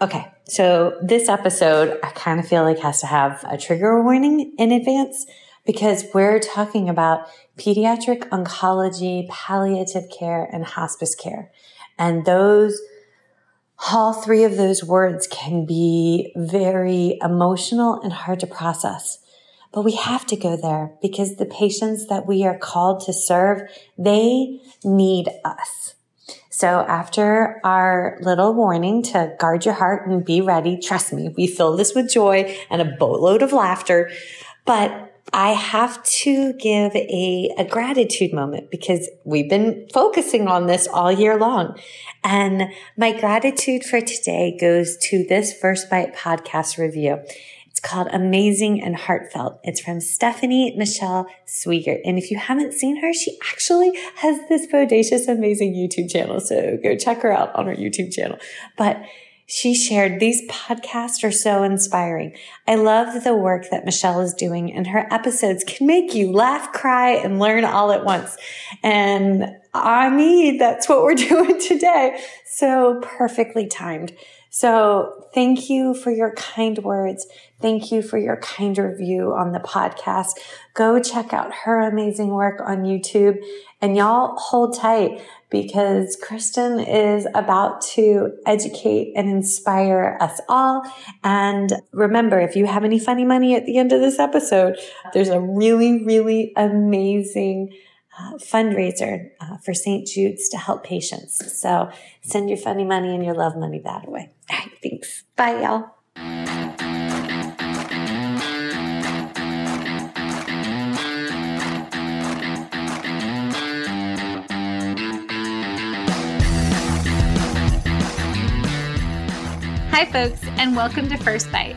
Okay, so this episode, I kind of feel like has to have a trigger warning in advance because we're talking about pediatric oncology, palliative care, and hospice care. And those, all three of those words can be very emotional and hard to process. But we have to go there because the patients that we are called to serve, they need us. So after our little warning to guard your heart and be ready, trust me, we fill this with joy and a boatload of laughter. But I have to give a, a gratitude moment because we've been focusing on this all year long. And my gratitude for today goes to this First Bite podcast review. It's called Amazing and Heartfelt. It's from Stephanie Michelle Swigert. And if you haven't seen her, she actually has this bodacious, amazing YouTube channel. So go check her out on her YouTube channel. But she shared these podcasts are so inspiring. I love the work that Michelle is doing and her episodes can make you laugh, cry, and learn all at once. And I mean, that's what we're doing today. So perfectly timed. So thank you for your kind words. Thank you for your kind review on the podcast. Go check out her amazing work on YouTube and y'all hold tight because Kristin is about to educate and inspire us all. And remember, if you have any funny money at the end of this episode, there's a really, really amazing uh, fundraiser uh, for St. Jude's to help patients. So send your funny money and your love money that way. All right, thanks. Bye, y'all. Hi, folks, and welcome to First Bite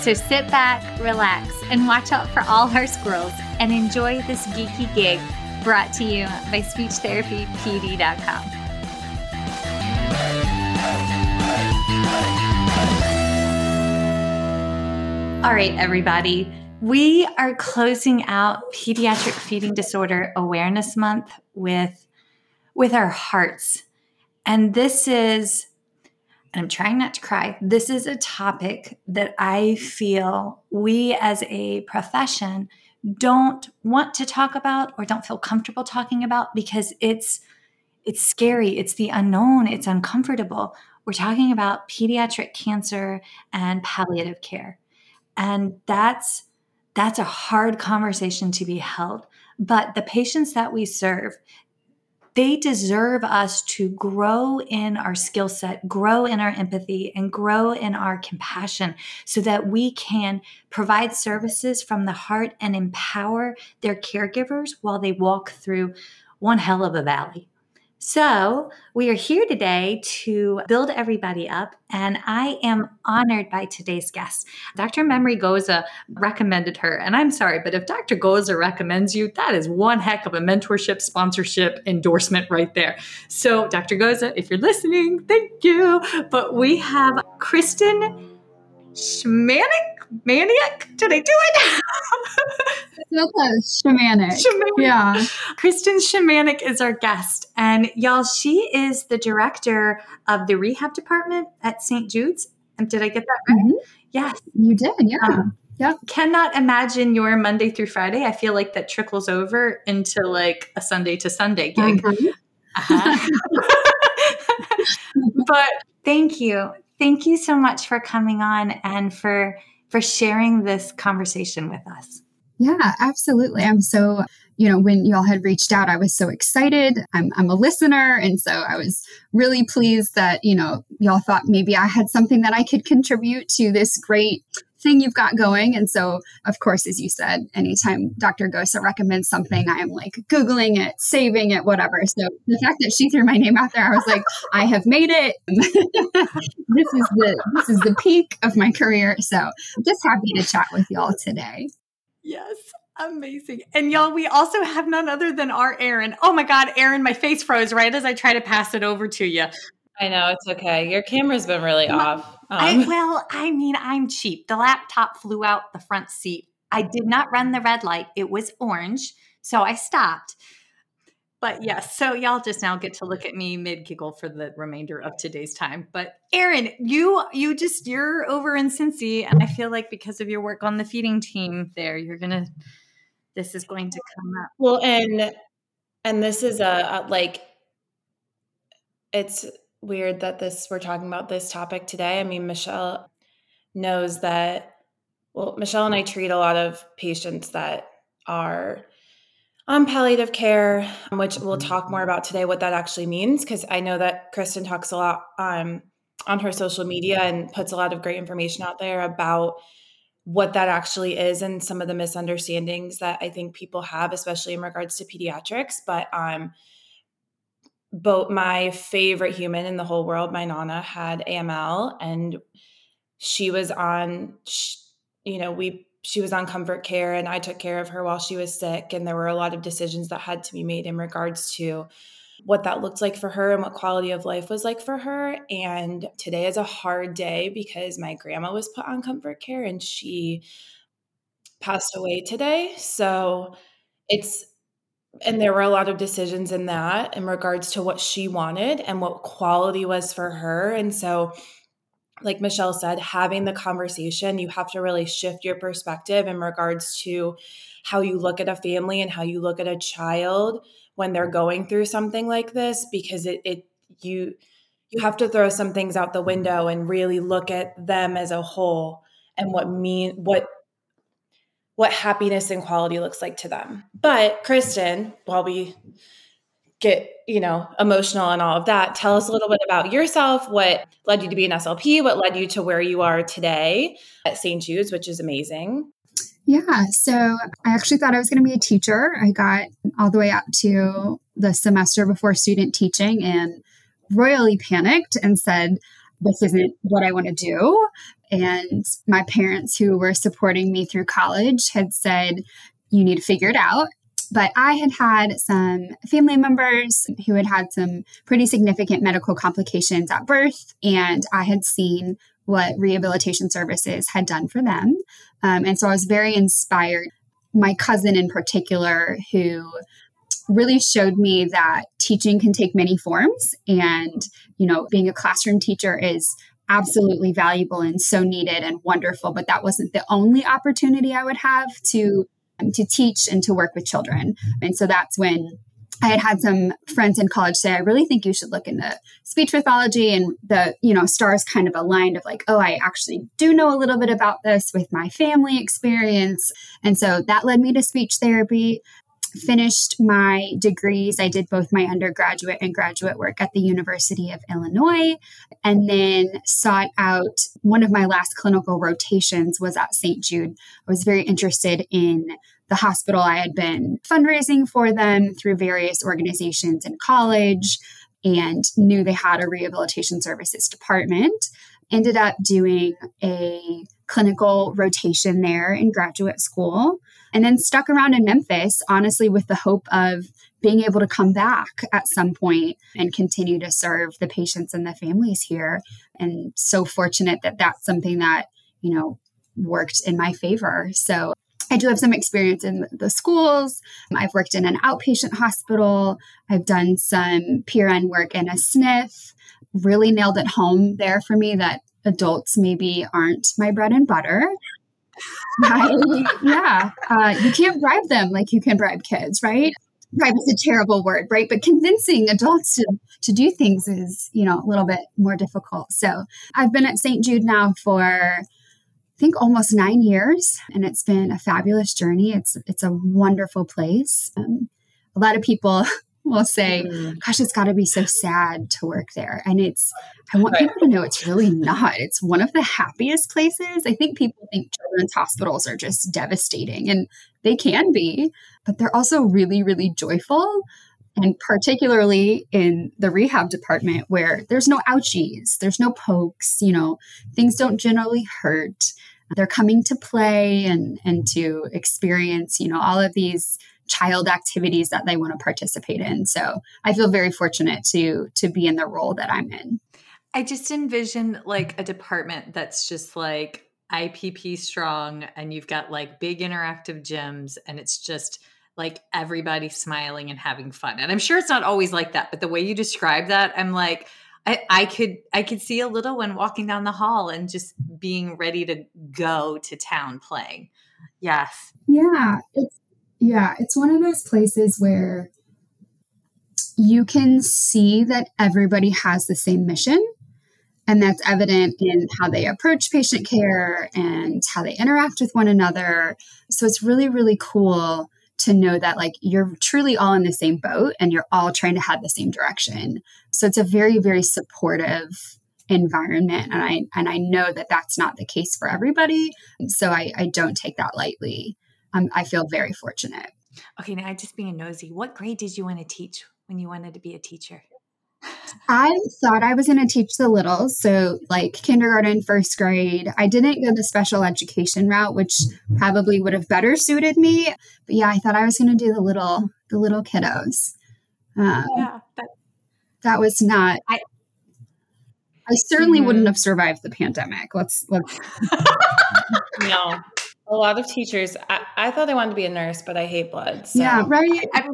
So sit back, relax, and watch out for all our squirrels and enjoy this geeky gig brought to you by SpeechTherapyPD.com. All right, everybody. We are closing out Pediatric Feeding Disorder Awareness Month with, with our hearts. And this is, and I'm trying not to cry, this is a topic that I feel we as a profession don't want to talk about or don't feel comfortable talking about because it's it's scary, it's the unknown, it's uncomfortable. We're talking about pediatric cancer and palliative care. And that's that's a hard conversation to be held. But the patients that we serve, they deserve us to grow in our skill set, grow in our empathy, and grow in our compassion so that we can provide services from the heart and empower their caregivers while they walk through one hell of a valley. So, we are here today to build everybody up, and I am honored by today's guest. Dr. Memorie Gosa recommended her, and I'm sorry, but if Dr. Gosa recommends you, that is one heck of a mentorship, sponsorship, endorsement right there. So, Dr. Gosa, if you're listening, thank you. But we have Kristin Schmanik? Maniac? Did I do it? so close. Szymanek. Szymanek. Yeah. Kristin Szymanek is our guest. And y'all, she is the director of the rehab department at St. Jude's. And did I get that right? Mm-hmm. Yes. You did, yeah. Um, Yep. Cannot imagine your Monday through Friday. I feel like that trickles over into like a Sunday to Sunday gig. Mm-hmm. Uh-huh. but thank you. Thank you so much for coming on and for for sharing this conversation with us. Yeah, absolutely. I'm so, you know, when y'all had reached out, I was so excited. I'm, I'm a listener. And so I was really pleased that, you know, y'all thought maybe I had something that I could contribute to this great thing you've got going. And so, of course, as you said, anytime Dr. Gosa recommends something, I am like Googling it, saving it, whatever. So the fact that she threw my name out there, I was like, I have made it. this is the this is the peak of my career. So just happy to chat with y'all today. Yes. Amazing. And y'all, we also have none other than our Erin. Oh my God, Erin, my face froze right as I try to pass it over to you. I know, it's okay. Your camera's been really off. Um. I, well, I mean, I'm cheap. The laptop flew out the front seat. I did not run the red light, it was orange. So I stopped. But yes, so y'all just now get to look at me mid giggle for the remainder of today's time. But Erin, you you just you're over in Cincy, and I feel like because of your work on the feeding team there, you're gonna this is going to come up. Well, and and this is a, a like it's weird that this we're talking about this topic today. I mean, Michelle knows that well, Michelle and I treat a lot of patients that are on palliative care, which we'll talk more about today what that actually means because I know that Kristin talks a lot um, on her social media and puts a lot of great information out there about what that actually is and some of the misunderstandings that I think people have, especially in regards to pediatrics. But um, both my favorite human in the whole world, my nana, had AML, and she was on, you know, we she was on comfort care, and I took care of her while she was sick, and there were a lot of decisions that had to be made in regards to what that looked like for her and what quality of life was like for her. And today is a hard day because my grandma was put on comfort care and she passed away today. So it's and there were a lot of decisions in that in regards to what she wanted and what quality was for her. And so, like Michelle said, having the conversation, you have to really shift your perspective in regards to how you look at a family and how you look at a child when they're going through something like this because it, it you you have to throw some things out the window and really look at them as a whole and what mean what what happiness and quality looks like to them. But Kristin, while we get, you know, emotional and all of that, tell us a little bit about yourself, what led you to be an SLP, what led you to where you are today at St. Jude's, which is amazing. Yeah, so I actually thought I was going to be a teacher. I got all the way up to the semester before student teaching and royally panicked and said, This isn't what I want to do. And my parents, who were supporting me through college, had said, You need to figure it out. But I had had some family members who had had some pretty significant medical complications at birth, and I had seen what rehabilitation services had done for them. Um, and so I was very inspired. My cousin, in particular, who really showed me that teaching can take many forms and you know being a classroom teacher is absolutely valuable and so needed and wonderful but that wasn't the only opportunity i would have to um, to teach and to work with children and so that's when I had had some friends in college say, I really think you should look into speech pathology. And the, you know, stars kind of aligned of like, oh, I actually do know a little bit about this with my family experience. And so that led me to speech therapy finished my degrees. I did both my undergraduate and graduate work at the University of Illinois, and then sought out one of my last clinical rotations was at St. Jude. I was very interested in the hospital, I had been fundraising for them through various organizations in college and knew they had a rehabilitation services department. Ended up doing a clinical rotation there in graduate school and then stuck around in Memphis, honestly, with the hope of being able to come back at some point and continue to serve the patients and the families here. And so fortunate that that's something that, you know, worked in my favor. So I do have some experience in the schools. I've worked in an outpatient hospital. I've done some PRN work in a SNF. Really nailed it home there for me that adults maybe aren't my bread and butter. I, yeah, uh, you can't bribe them like you can bribe kids, right? Bribe is a terrible word, right? But convincing adults to, to do things is, you know, a little bit more difficult. So I've been at St. Jude now for I think almost nine years, and it's been a fabulous journey. It's it's a wonderful place. Um, a lot of people will say, mm-hmm. "Gosh, it's got to be so sad to work there," and it's. I want right. people to know it's really not. It's one of the happiest places. I think people think children's hospitals are just devastating, and they can be, but they're also really, really joyful and particularly in the rehab department where there's no ouchies, there's no pokes, you know, things don't generally hurt. They're coming to play and and to experience, you know, all of these child activities that they want to participate in. So I feel very fortunate to to be in the role that I'm in. I just envision like a department that's just like IPP strong and you've got like big interactive gyms and it's just like everybody smiling and having fun. And I'm sure it's not always like that, but the way you describe that, I'm like, I, I could I could see a little one walking down the hall and just being ready to go to town playing. Yes. Yeah. It's yeah, it's one of those places where you can see that everybody has the same mission. And that's evident in how they approach patient care and how they interact with one another. So it's really, really cool to know that like you're truly all in the same boat and you're all trying to head the same direction. So it's a very very supportive environment and I and I know that that's not the case for everybody. So I, I don't take that lightly. Um, I feel very fortunate. Okay, now just being nosy, what grade did you want to teach when you wanted to be a teacher? I thought I was going to teach the little, so like kindergarten, first grade. I didn't go the special education route, which probably would have better suited me. But yeah, I thought I was going to do the little the little kiddos. Um, yeah, that, that was not. I, I certainly mm-hmm. wouldn't have survived the pandemic. Let's let's. no, a lot of teachers. I, I, thought I wanted to be a nurse, but I hate blood. So. Yeah, right. I,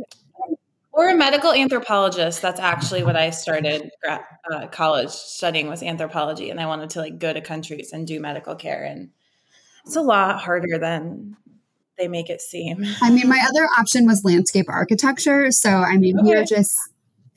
or a medical anthropologist. That's actually what I started uh, college studying was anthropology, and I wanted to like go to countries and do medical care, and it's a lot harder than they make it seem. I mean, my other option was landscape architecture. So, I mean, okay. we're just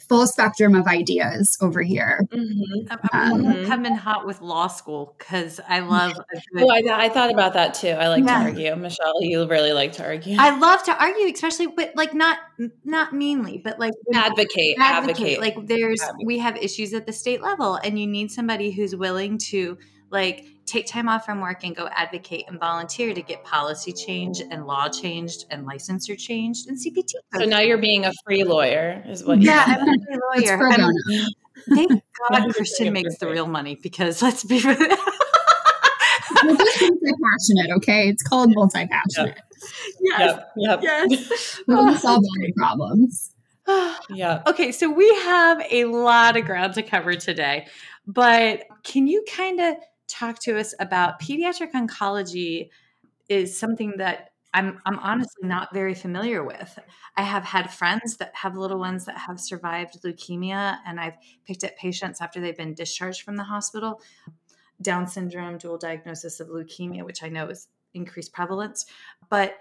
full spectrum of ideas over here. Mm-hmm. I'm, mm-hmm. coming hot with law school because I love. Good- oh, I, I, thought about that too. I like yeah. to argue, Michelle. You really like to argue. I love to argue, especially, but like not not meanly, but like advocate, advocate. advocate. Like there's advocate. we have issues at the state level, and you need somebody who's willing to like take time off from work and go advocate and volunteer to get policy change and law changed and licensure changed and CPT. So now you're being a free lawyer, is what? Yeah, I'm a free lawyer. i thank God Christian makes the real money because let's be. multi-passionate, okay? It's called multi-passionate. Yes. Yep. Yep. Yes. we will solve all problems. yeah. Okay, so we have a lot of ground to cover today, but can you kind of talk to us about pediatric oncology is something that I'm I'm honestly not very familiar with. I have had friends that have little ones that have survived leukemia and I've picked up patients after they've been discharged from the hospital down syndrome dual diagnosis of leukemia which I know is increased prevalence but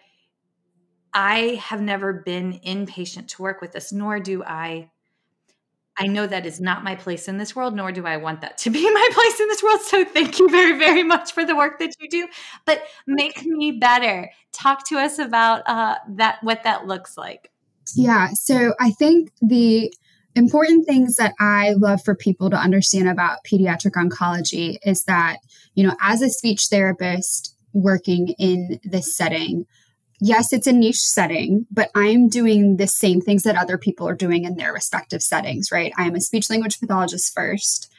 I have never been inpatient to work with this nor do I I know that is not my place in this world, nor do I want that to be my place in this world. So thank you very, very much for the work that you do. But make me better. Talk to us about uh, that, what that looks like. Yeah. So I think the important things that I love for people to understand about pediatric oncology is that, you know, as a speech therapist working in this setting, yes, it's a niche setting, but I'm doing the same things that other people are doing in their respective settings, right? I am a speech language pathologist first.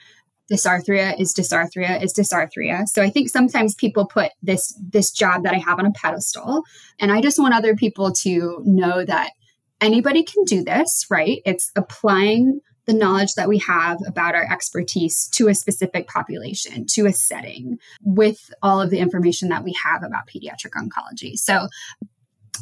Dysarthria is dysarthria is dysarthria. So I think sometimes people put this this job that I have on a pedestal, and I just want other people to know that anybody can do this, right? It's applying the knowledge that we have about our expertise to a specific population, to a setting, with all of the information that we have about pediatric oncology. So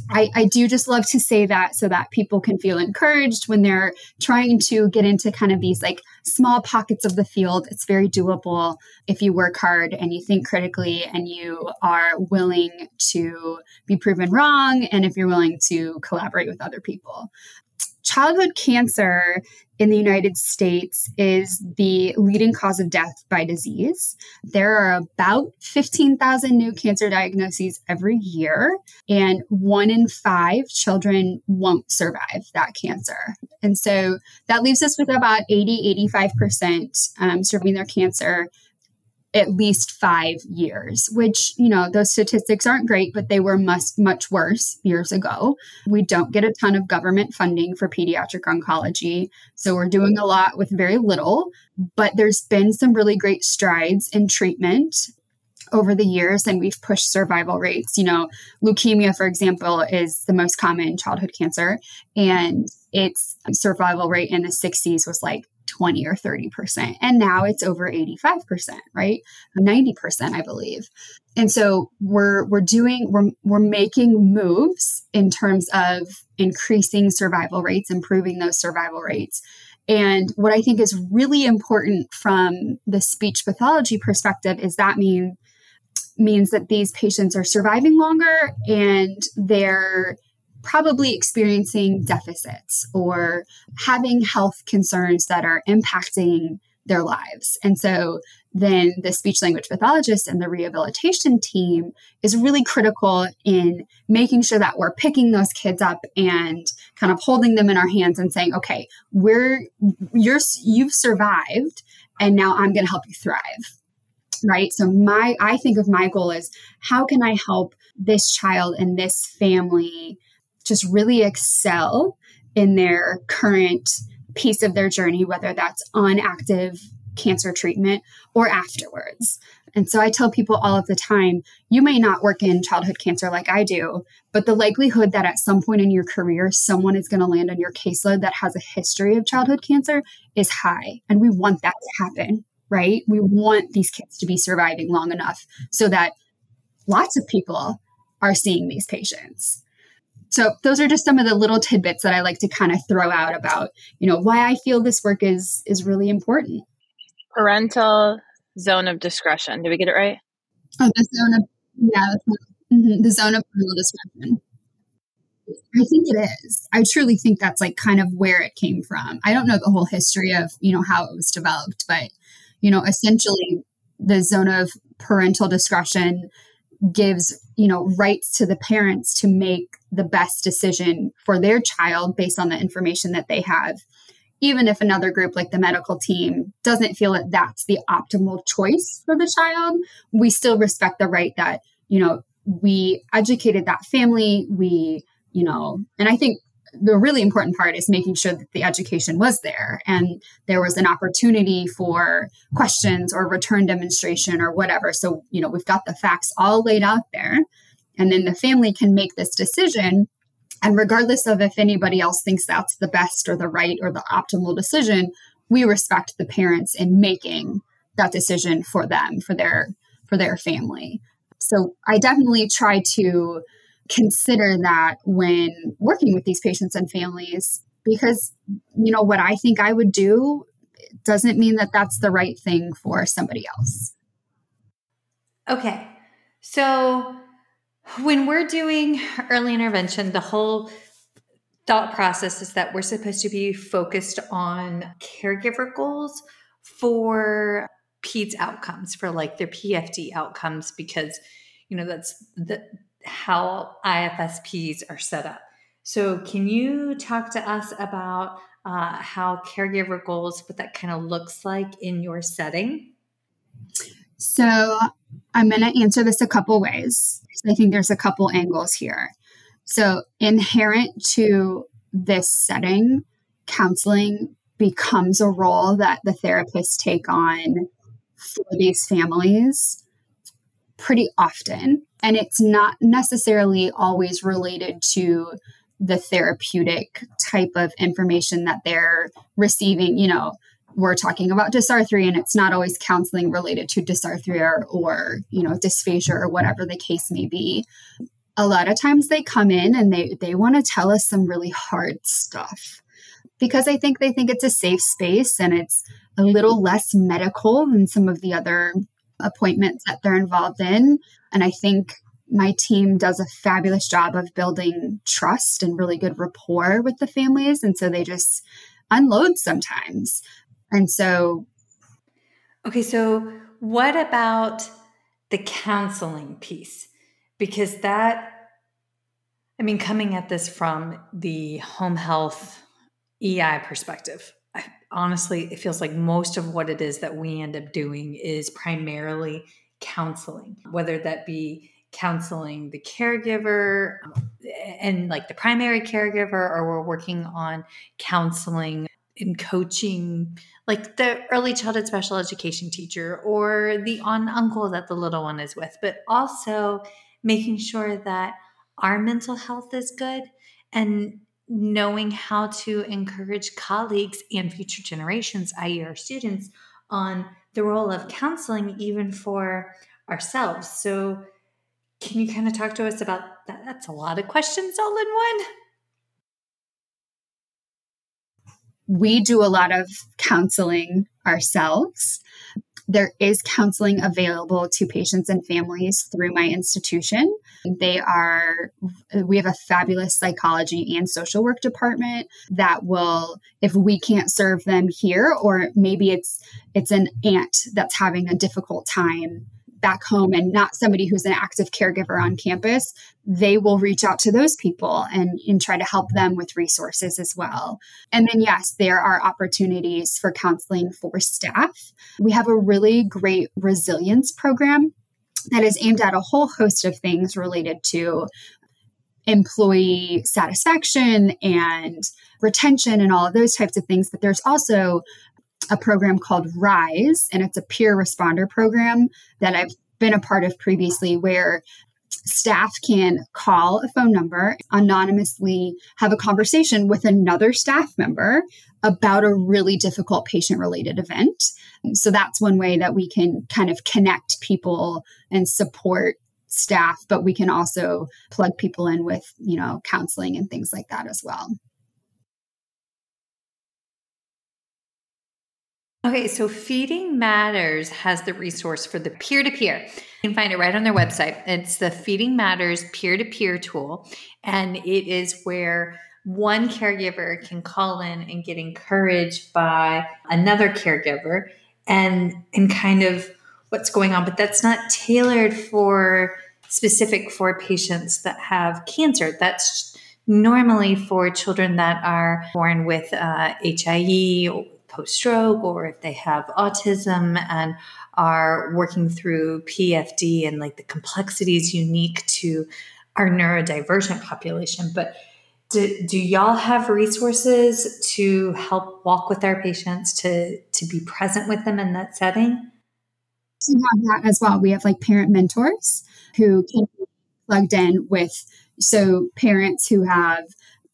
I, I, do just love to say that so that people can feel encouraged when they're trying to get into kind of these like small pockets of the field. It's very doable if you work hard and you think critically and you are willing to be proven wrong and if you're willing to collaborate with other people childhood cancer in the United States is the leading cause of death by disease. There are about 15,000 new cancer diagnoses every year, and one in five children won't survive that cancer. And so that leaves us with about 80, 85% um, surviving their cancer at least five years, which, you know, those statistics aren't great, but they were much, much worse years ago. We don't get a ton of government funding for pediatric oncology. So we're doing a lot with very little, but there's been some really great strides in treatment over the years and we've pushed survival rates. You know, leukemia, for example, is the most common childhood cancer, and its survival rate in the 60s was like 20 or 30%. And now it's over 85%, right? 90%, I believe. And so we're we're doing we're we're making moves in terms of increasing survival rates, improving those survival rates. And what I think is really important from the speech pathology perspective is that mean means that these patients are surviving longer and they're probably experiencing deficits or having health concerns that are impacting their lives. And so then the speech language pathologist and the rehabilitation team is really critical in making sure that we're picking those kids up and kind of holding them in our hands and saying, okay, we're you're you've survived and now I'm going to help you thrive. Right? So my I think of my goal is how can I help this child and this family just really excel in their current piece of their journey, whether that's on active cancer treatment or afterwards. And so I tell people all of the time you may not work in childhood cancer like I do, but the likelihood that at some point in your career, someone is going to land on your caseload that has a history of childhood cancer is high. And we want that to happen, right? We want these kids to be surviving long enough so that lots of people are seeing these patients. So those are just some of the little tidbits that I like to kind of throw out about, you know, why I feel this work is is really important. Parental zone of discretion. Did we get it right? Oh, the zone of yeah, mm-hmm, the zone of parental discretion. I think it is. I truly think that's like kind of where it came from. I don't know the whole history of, you know, how it was developed, but you know, essentially the zone of parental discretion gives you know rights to the parents to make the best decision for their child based on the information that they have. Even if another group like the medical team doesn't feel that that's the optimal choice for the child we still respect the right that you know we educated that family we you know and i think the really important part is making sure that the education was there and there was an opportunity for questions or return demonstration or whatever. So, you know, we've got the facts all laid out there. And then the family can make this decision. And regardless of if anybody else thinks that's the best or the right or the optimal decision, we respect the parents in making that decision for them, for their for their family. So I definitely try to consider that when working with these patients and families because you know what I think I would do doesn't mean that that's the right thing for somebody else. Okay. So when we're doing early intervention, the whole thought process is that we're supposed to be focused on caregiver goals for PEDS outcomes, for like their PFD outcomes, because you know that's the how IFSPs are set up. So, can you talk to us about uh, how caregiver goals, what that kind of looks like in your setting? So, I'm going to answer this a couple ways. I think there's a couple angles here. So, inherent to this setting, counseling becomes a role that the therapists take on for these families pretty often. And it's not necessarily always related to the therapeutic type of information that they're receiving. You know, we're talking about dysarthria and it's not always counseling related to dysarthria or, you know, dysphagia or whatever the case may be. A lot of times they come in and they they want to tell us some really hard stuff because I think they think it's a safe space and it's a little less medical than some of the other appointments that they're involved in. And I think my team does a fabulous job of building trust and really good rapport with the families. And so they just unload sometimes. And so. Okay, so what about the counseling piece? Because that, I mean, coming at this from the home health EI perspective, honestly, it feels like most of what it is that we end up doing is primarily counseling, whether that be counseling the caregiver and like the primary caregiver, or we're working on counseling and coaching like the early childhood special education teacher or the on uncle that the little one is with, but also making sure that our mental health is good and knowing how to encourage colleagues and future generations, i.e., our students, on the role of counseling, even for ourselves. So, can you kind of talk to us about that? That's a lot of questions all in one. We do a lot of counseling ourselves. There is counseling available to patients and families through my institution. They are, we have a fabulous psychology and social work department that will, if we can't serve them here, or maybe it's, it's an aunt that's having a difficult time back home and not somebody who's an active caregiver on campus, they will reach out to those people and, and try to help them with resources as well. And then, yes, there are opportunities for counseling for staff. We have a really great resilience program that is aimed at a whole host of things related to employee satisfaction and retention and all of those types of things. But there's also a program called RISE, and it's a peer responder program that I've been a part of previously where staff can call a phone number, anonymously have a conversation with another staff member about a really difficult patient related event. So that's one way that we can kind of connect people and support staff, but we can also plug people in with, you know, counseling and things like that as well. Okay, so Feeding Matters has the resource for the peer to peer. You can find it right on their website. It's the Feeding Matters peer to peer tool, and it is where one caregiver can call in and get encouraged by another caregiver and and kind of what's going on but that's not tailored for specific for patients that have cancer that's normally for children that are born with uh, HIE post stroke or if they have autism and are working through PFD and like the complexities unique to our neurodivergent population. But do, do y'all have resources to help walk with our patients to to be present with them in that setting? We have that as well. We have like parent mentors who can be plugged in with so parents who have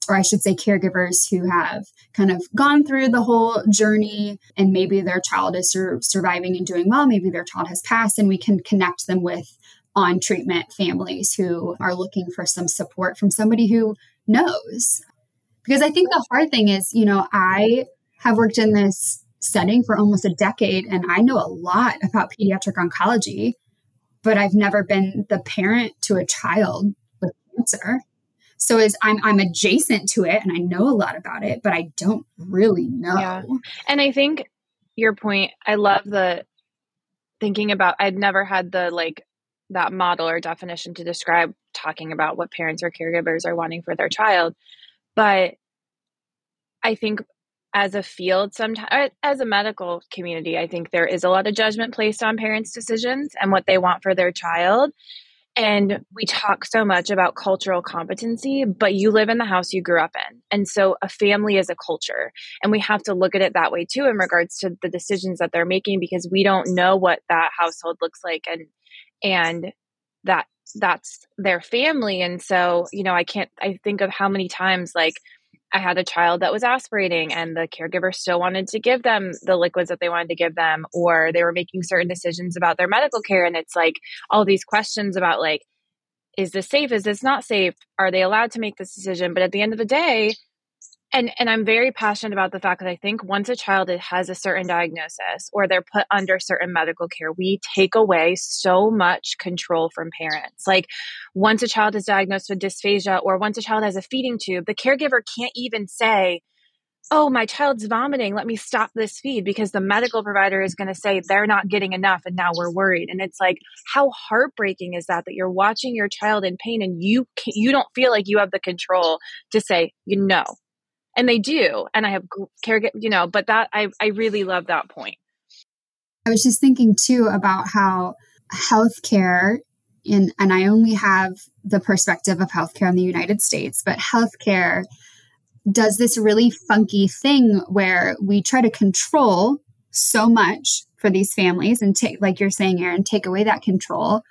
or I should say, caregivers who have kind of gone through the whole journey and maybe their child is sur- surviving and doing well, maybe their child has passed, and we can connect them with on treatment families who are looking for some support from somebody who knows. Because I think the hard thing is, you know, I have worked in this setting for almost a decade and I know a lot about pediatric oncology, but I've never been the parent to a child with cancer. So is I'm I'm adjacent to it and I know a lot about it, but I don't really know. Yeah. And I think your point, I love the thinking about I'd never had the like that model or definition to describe talking about what parents or caregivers are wanting for their child. But I think as a field sometimes as a medical community, I think there is a lot of judgment placed on parents' decisions and what they want for their child. And we talk so much about cultural competency, but you live in the house you grew up in. And so a family is a culture. And we have to look at it that way too in regards to the decisions that they're making because we don't know what that household looks like and and that that's their family. And so, you know, I can't I think of how many times like I had a child that was aspirating and the caregiver still wanted to give them the liquids that they wanted to give them, or they were making certain decisions about their medical care. And it's like all these questions about, like, is this safe? Is this not safe? Are they allowed to make this decision? But at the end of the day, and and I'm very passionate about the fact that I think once a child has a certain diagnosis or they're put under certain medical care, we take away so much control from parents. Like once a child is diagnosed with dysphagia or once a child has a feeding tube, the caregiver can't even say, "Oh, my child's vomiting, let me stop this feed" because the medical provider is going to say they're not getting enough and now we're worried. And it's like how heartbreaking is that that you're watching your child in pain and you you don't feel like you have the control to say, "You know, and they do and i have care you know but that i i really love that point. I was just thinking too about how healthcare in and i only have the perspective of healthcare in the united states but healthcare does this really funky thing where we try to control so much for these families and take like you're saying Erin take away that control.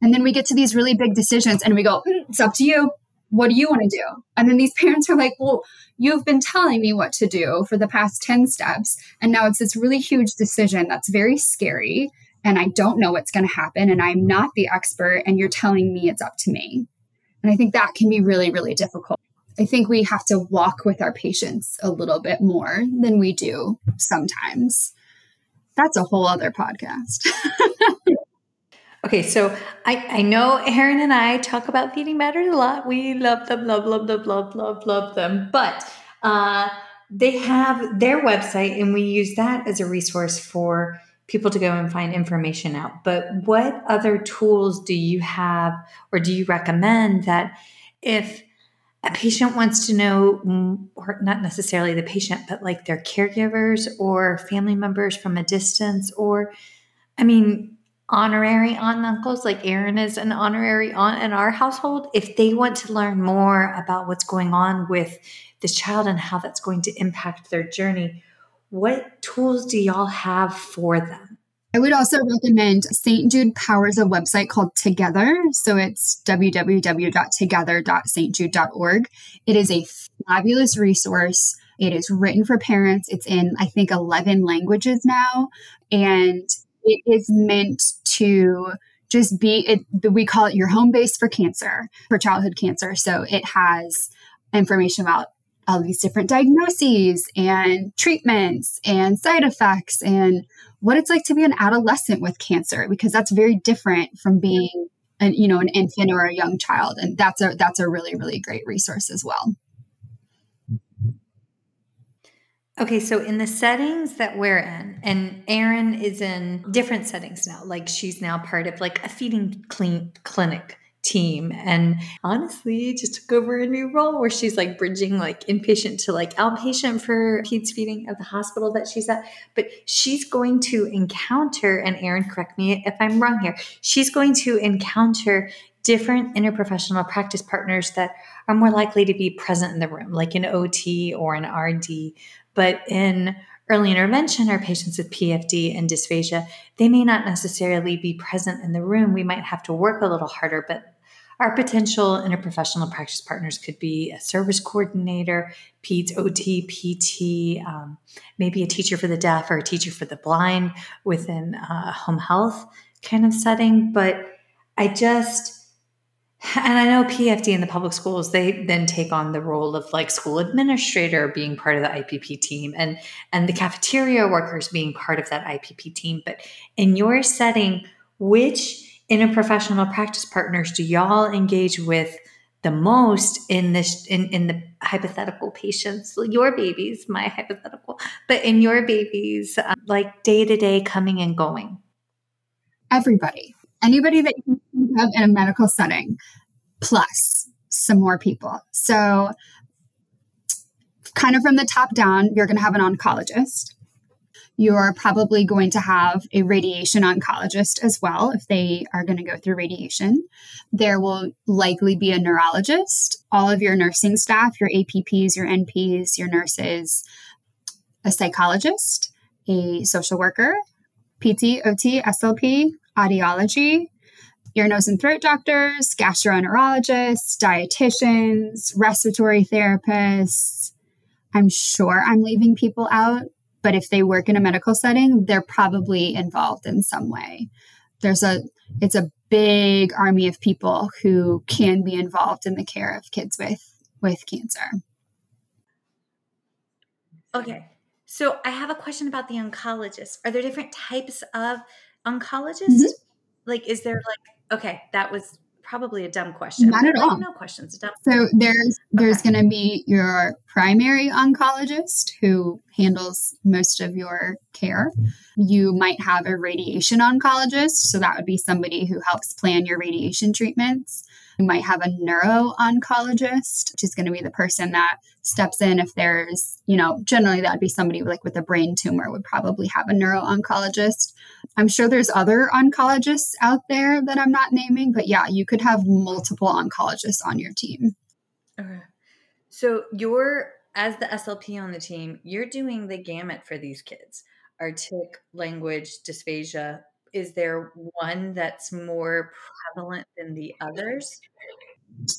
And then we get to these really big decisions and we go mm, it's up to you what do you want to do? And then these parents are like, well, you've been telling me what to do for the past 10 steps. And now it's this really huge decision that's very scary. And I don't know what's going to happen. And I'm not the expert. And you're telling me it's up to me. And I think that can be really, really difficult. I think we have to walk with our patients a little bit more than we do sometimes. That's a whole other podcast. Okay, so I, I know Erin and I talk about feeding matters a lot. We love them, love, love, love, love, love, love them. But uh, they have their website, and we use that as a resource for people to go and find information out. But what other tools do you have, or do you recommend that if a patient wants to know, or not necessarily the patient, but like their caregivers or family members from a distance, or I mean, honorary aunt and uncles, like Erin is an honorary aunt in our household, if they want to learn more about what's going on with this child and how that's going to impact their journey, what tools do y'all have for them? I would also recommend St. Jude powers a website called Together. So it's www.together.stjude.org. It is a fabulous resource. It is written for parents. It's in, I think, 11 languages now. And it is meant to just be it we call it your home base for cancer for childhood cancer. So it has information about all these different diagnoses and treatments and side effects and what it's like to be an adolescent with cancer because that's very different from being an you know an infant or a young child. And that's a that's a really really great resource as well Okay, so in the settings that we're in, and Erin is in different settings now, like she's now part of like a feeding clean clinic team and honestly just took over a new role where she's like bridging like inpatient to like outpatient for peds feeding at the hospital that she's at. But she's going to encounter and Erin correct me if I'm wrong here she's going to encounter different interprofessional practice partners that are more likely to be present in the room like an OT or an RD but in early intervention or patients with PFD and dysphagia, they may not necessarily be present in the room. We might have to work a little harder, but our potential interprofessional practice partners could be a service coordinator, PEDS, OT, PT, um, maybe a teacher for the deaf or a teacher for the blind within a home health kind of setting. But I just, and I know PFD in the public schools, they then take on the role of like school administrator being part of the IPP team and and the cafeteria workers being part of that IPP team. But in your setting, which interprofessional practice partners do y'all engage with the most in this in, in the hypothetical patients, your babies, my hypothetical, but in your babies, um, like day to day coming and going? Everybody anybody that you of in a medical setting, plus some more people. So, kind of from the top down, you're going to have an oncologist. You're probably going to have a radiation oncologist as well if they are going to go through radiation. There will likely be a neurologist, all of your nursing staff, your APPs, your NPs, your nurses, a psychologist, a social worker, PT, OT, SLP, audiology, ear, nose, and throat doctors, gastroenterologists, dietitians, respiratory therapists. I'm sure I'm leaving people out, but if they work in a medical setting, they're probably involved in some way. There's a it's a big army of people who can be involved in the care of kids with with cancer. Okay. So I have a question about the oncologist. Are there different types of oncologists? Mm-hmm. Like is there like okay, that was probably a dumb question. Not at like, all. No questions. Dumb. So there's there's okay. going to be your primary oncologist who handles most of your care. You might have a radiation oncologist, so that would be somebody who helps plan your radiation treatments. You might have a neuro oncologist, which is going to be the person that steps in if there's, you know, generally that would be somebody like with a brain tumor would probably have a neuro oncologist. I'm sure there's other oncologists out there that I'm not naming, but yeah, you could have multiple oncologists on your team. Okay. So you're as the SLP on the team, you're doing the gamut for these kids. Artic, language, dysphagia, is there one that's more prevalent than the others?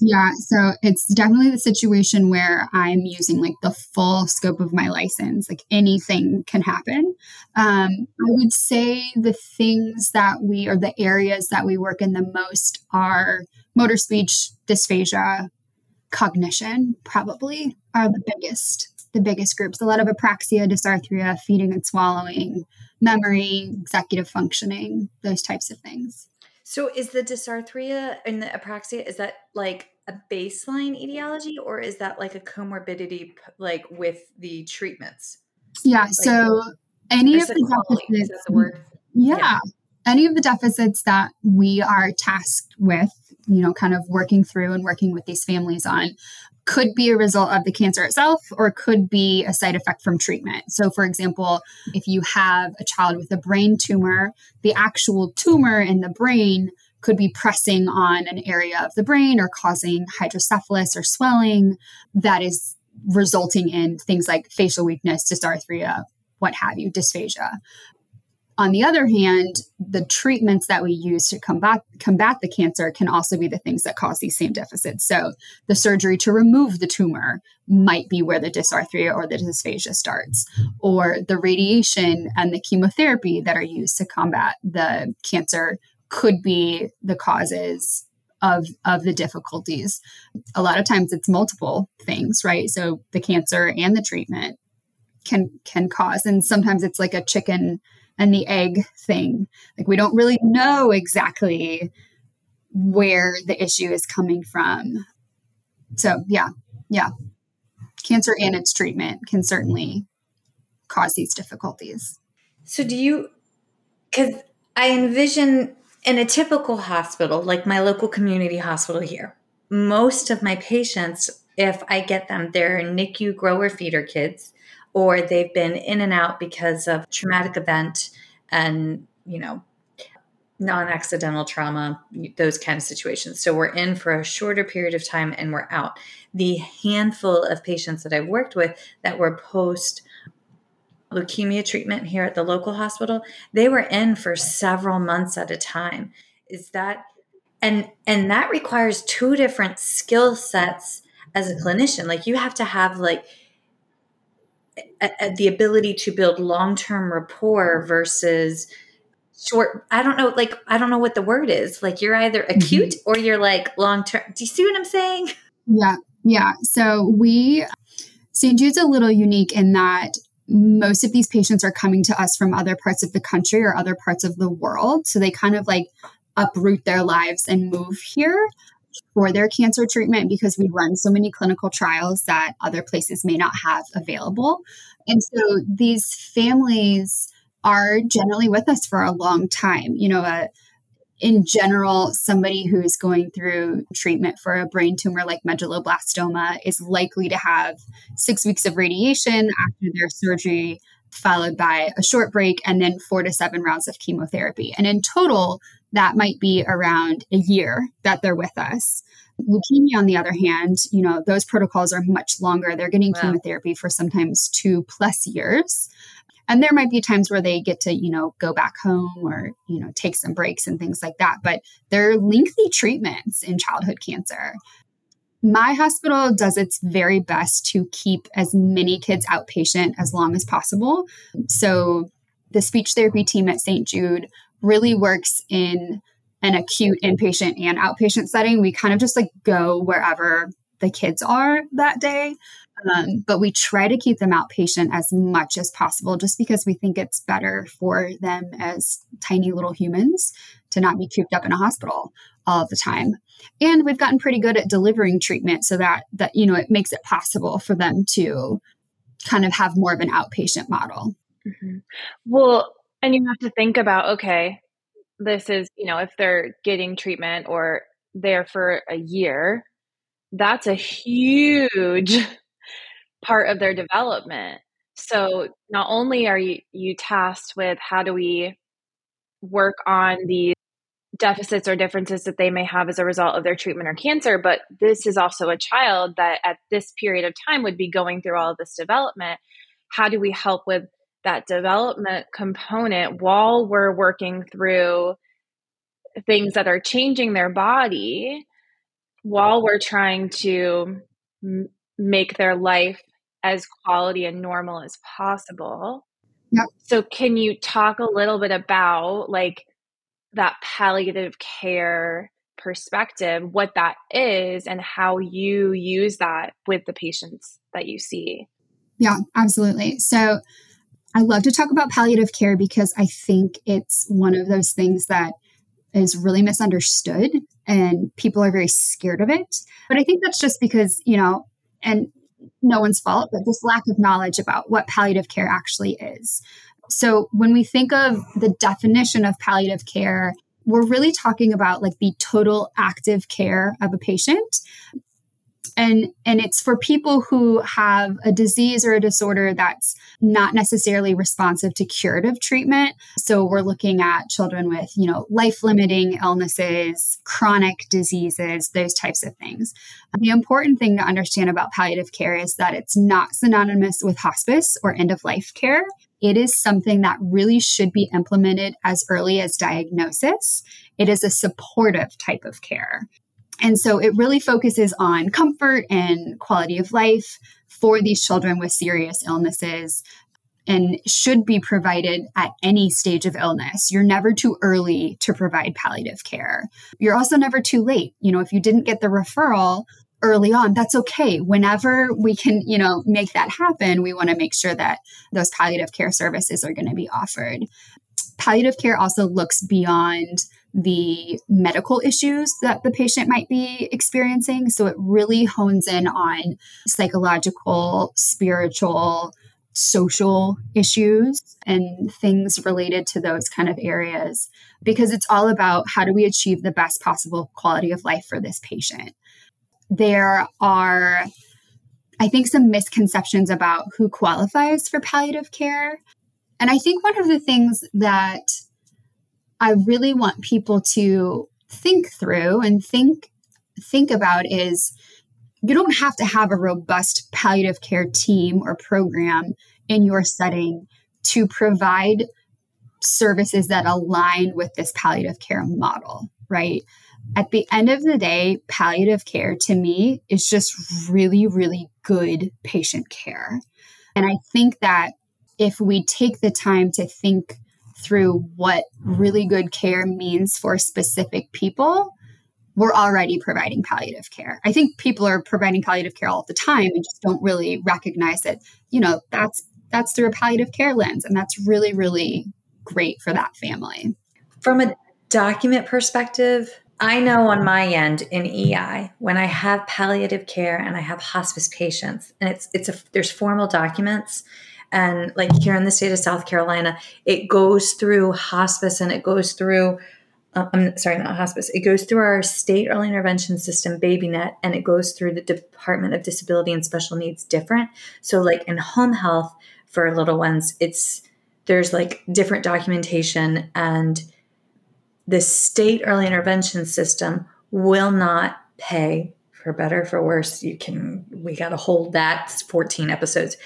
Yeah, so it's definitely the situation where I'm using like the full scope of my license. Like anything can happen. Um, I would say the things that we or the areas that we work in the most are motor speech dysphagia, cognition, probably are the biggest the biggest groups. A lot of apraxia, dysarthria, feeding and swallowing, memory, executive functioning, those types of things. So is the dysarthria and the apraxia is that like a baseline etiology or is that like a comorbidity like with the treatments? Yeah, like, so any of the deficits, the word? Yeah, yeah. Any of the deficits that we are tasked with, you know, kind of working through and working with these families on could be a result of the cancer itself or could be a side effect from treatment. So, for example, if you have a child with a brain tumor, the actual tumor in the brain could be pressing on an area of the brain or causing hydrocephalus or swelling that is resulting in things like facial weakness, dysarthria, what have you, dysphagia. On the other hand, the treatments that we use to combat combat the cancer can also be the things that cause these same deficits. So the surgery to remove the tumor might be where the dysarthria or the dysphagia starts, or the radiation and the chemotherapy that are used to combat the cancer could be the causes of of the difficulties. A lot of times it's multiple things, right? So the cancer and the treatment can can cause and sometimes it's like a chicken and the egg thing. Like we don't really know exactly where the issue is coming from. So, yeah, yeah. Cancer and its treatment can certainly cause these difficulties. So, do you, because I envision in a typical hospital, like my local community hospital here, most of my patients, if I get them, they're NICU grower feeder kids or they've been in and out because of traumatic event and, you know, non-accidental trauma, those kind of situations. So we're in for a shorter period of time and we're out. The handful of patients that I've worked with that were post leukemia treatment here at the local hospital, they were in for several months at a time. Is that and and that requires two different skill sets as a clinician. Like you have to have like a, the ability to build long-term rapport versus short i don't know like i don't know what the word is. Like you're either mm-hmm. acute mm-hmm. or you're like long term do you see what i'm saying? Yeah yeah. So we st jude's a little unique in that most of these patients are coming to us from other parts of the country or other parts of the world. So they kind of like uproot their lives and move here for their cancer treatment because we run so many clinical trials that other places may not have available. And so these families are generally with us for a long time. You know, uh, in general, somebody who's going through treatment for a brain tumor like medulloblastoma is likely to have six weeks of radiation after their surgery followed by a short break, and then four to seven rounds of chemotherapy. And in total, that might be around a year that they're with us. Leukemia, on the other hand, you know, those protocols are much longer. They're getting wow. chemotherapy for sometimes two plus years. And there might be times where they get to, you know, go back home or, you know, take some breaks and things like that. But they're lengthy treatments in childhood cancer. My hospital does its very best to keep as many kids outpatient as long as possible. So the speech therapy team at St. Jude really works in an acute inpatient and outpatient setting. We kind of just like go wherever the kids are that day. Um, but we try to keep them outpatient as much as possible just because we think it's better for them as tiny little humans to not be cooped up in a hospital all the time. And we've gotten pretty good at delivering treatment so that that you know it makes it possible for them to kind of have more of an outpatient model. Mm-hmm. Well, and you have to think about okay, this is, you know, if they're getting treatment or there for a year, that's a huge part of their development. So not only are you, you tasked with how do we work on the deficits or differences that they may have as a result of their treatment or cancer, but this is also a child that at this period of time would be going through all of this development. How do we help with that development component while we're working through things that are changing their body while we're trying to m- make their life as quality and normal as possible. Yep. So can you talk a little bit about like that palliative care perspective, what that is and how you use that with the patients that you see? Yeah, absolutely. So I love to talk about palliative care because I think it's one of those things that is really misunderstood and people are very scared of it. But I think that's just because, you know, and no one's fault, but this lack of knowledge about what palliative care actually is. So when we think of the definition of palliative care, we're really talking about like the total active care of a patient and and it's for people who have a disease or a disorder that's not necessarily responsive to curative treatment so we're looking at children with you know life limiting illnesses chronic diseases those types of things the important thing to understand about palliative care is that it's not synonymous with hospice or end of life care it is something that really should be implemented as early as diagnosis. It is a supportive type of care. And so it really focuses on comfort and quality of life for these children with serious illnesses and should be provided at any stage of illness. You're never too early to provide palliative care. You're also never too late. You know, if you didn't get the referral early on, that's okay. Whenever we can, you know, make that happen, we want to make sure that those palliative care services are going to be offered. Palliative care also looks beyond the medical issues that the patient might be experiencing. So it really hones in on psychological, spiritual, social issues and things related to those kind of areas because it's all about how do we achieve the best possible quality of life for this patient. There are I think some misconceptions about who qualifies for palliative care. And I think one of the things that I really want people to think through and think think about is you don't have to have a robust palliative care team or program in your setting to provide services that align with this palliative care model, right? At the end of the day, palliative care to me is just really, really good patient care. And I think that if we take the time to think through what really good care means for specific people, we're already providing palliative care. I think people are providing palliative care all the time and just don't really recognize that, you know, that's that's through a palliative care lens and that's really really great for that family. From a document perspective, I know on my end in EI when I have palliative care and I have hospice patients and it's it's a there's formal documents and like here in the state of South Carolina, it goes through hospice and it goes through, uh, I'm sorry, not hospice, it goes through our state early intervention system, BabyNet, and it goes through the Department of Disability and Special Needs different. So, like in home health, for little ones, it's there's like different documentation and the state early intervention system will not pay for better for worse. You can we got to hold that. 14 episodes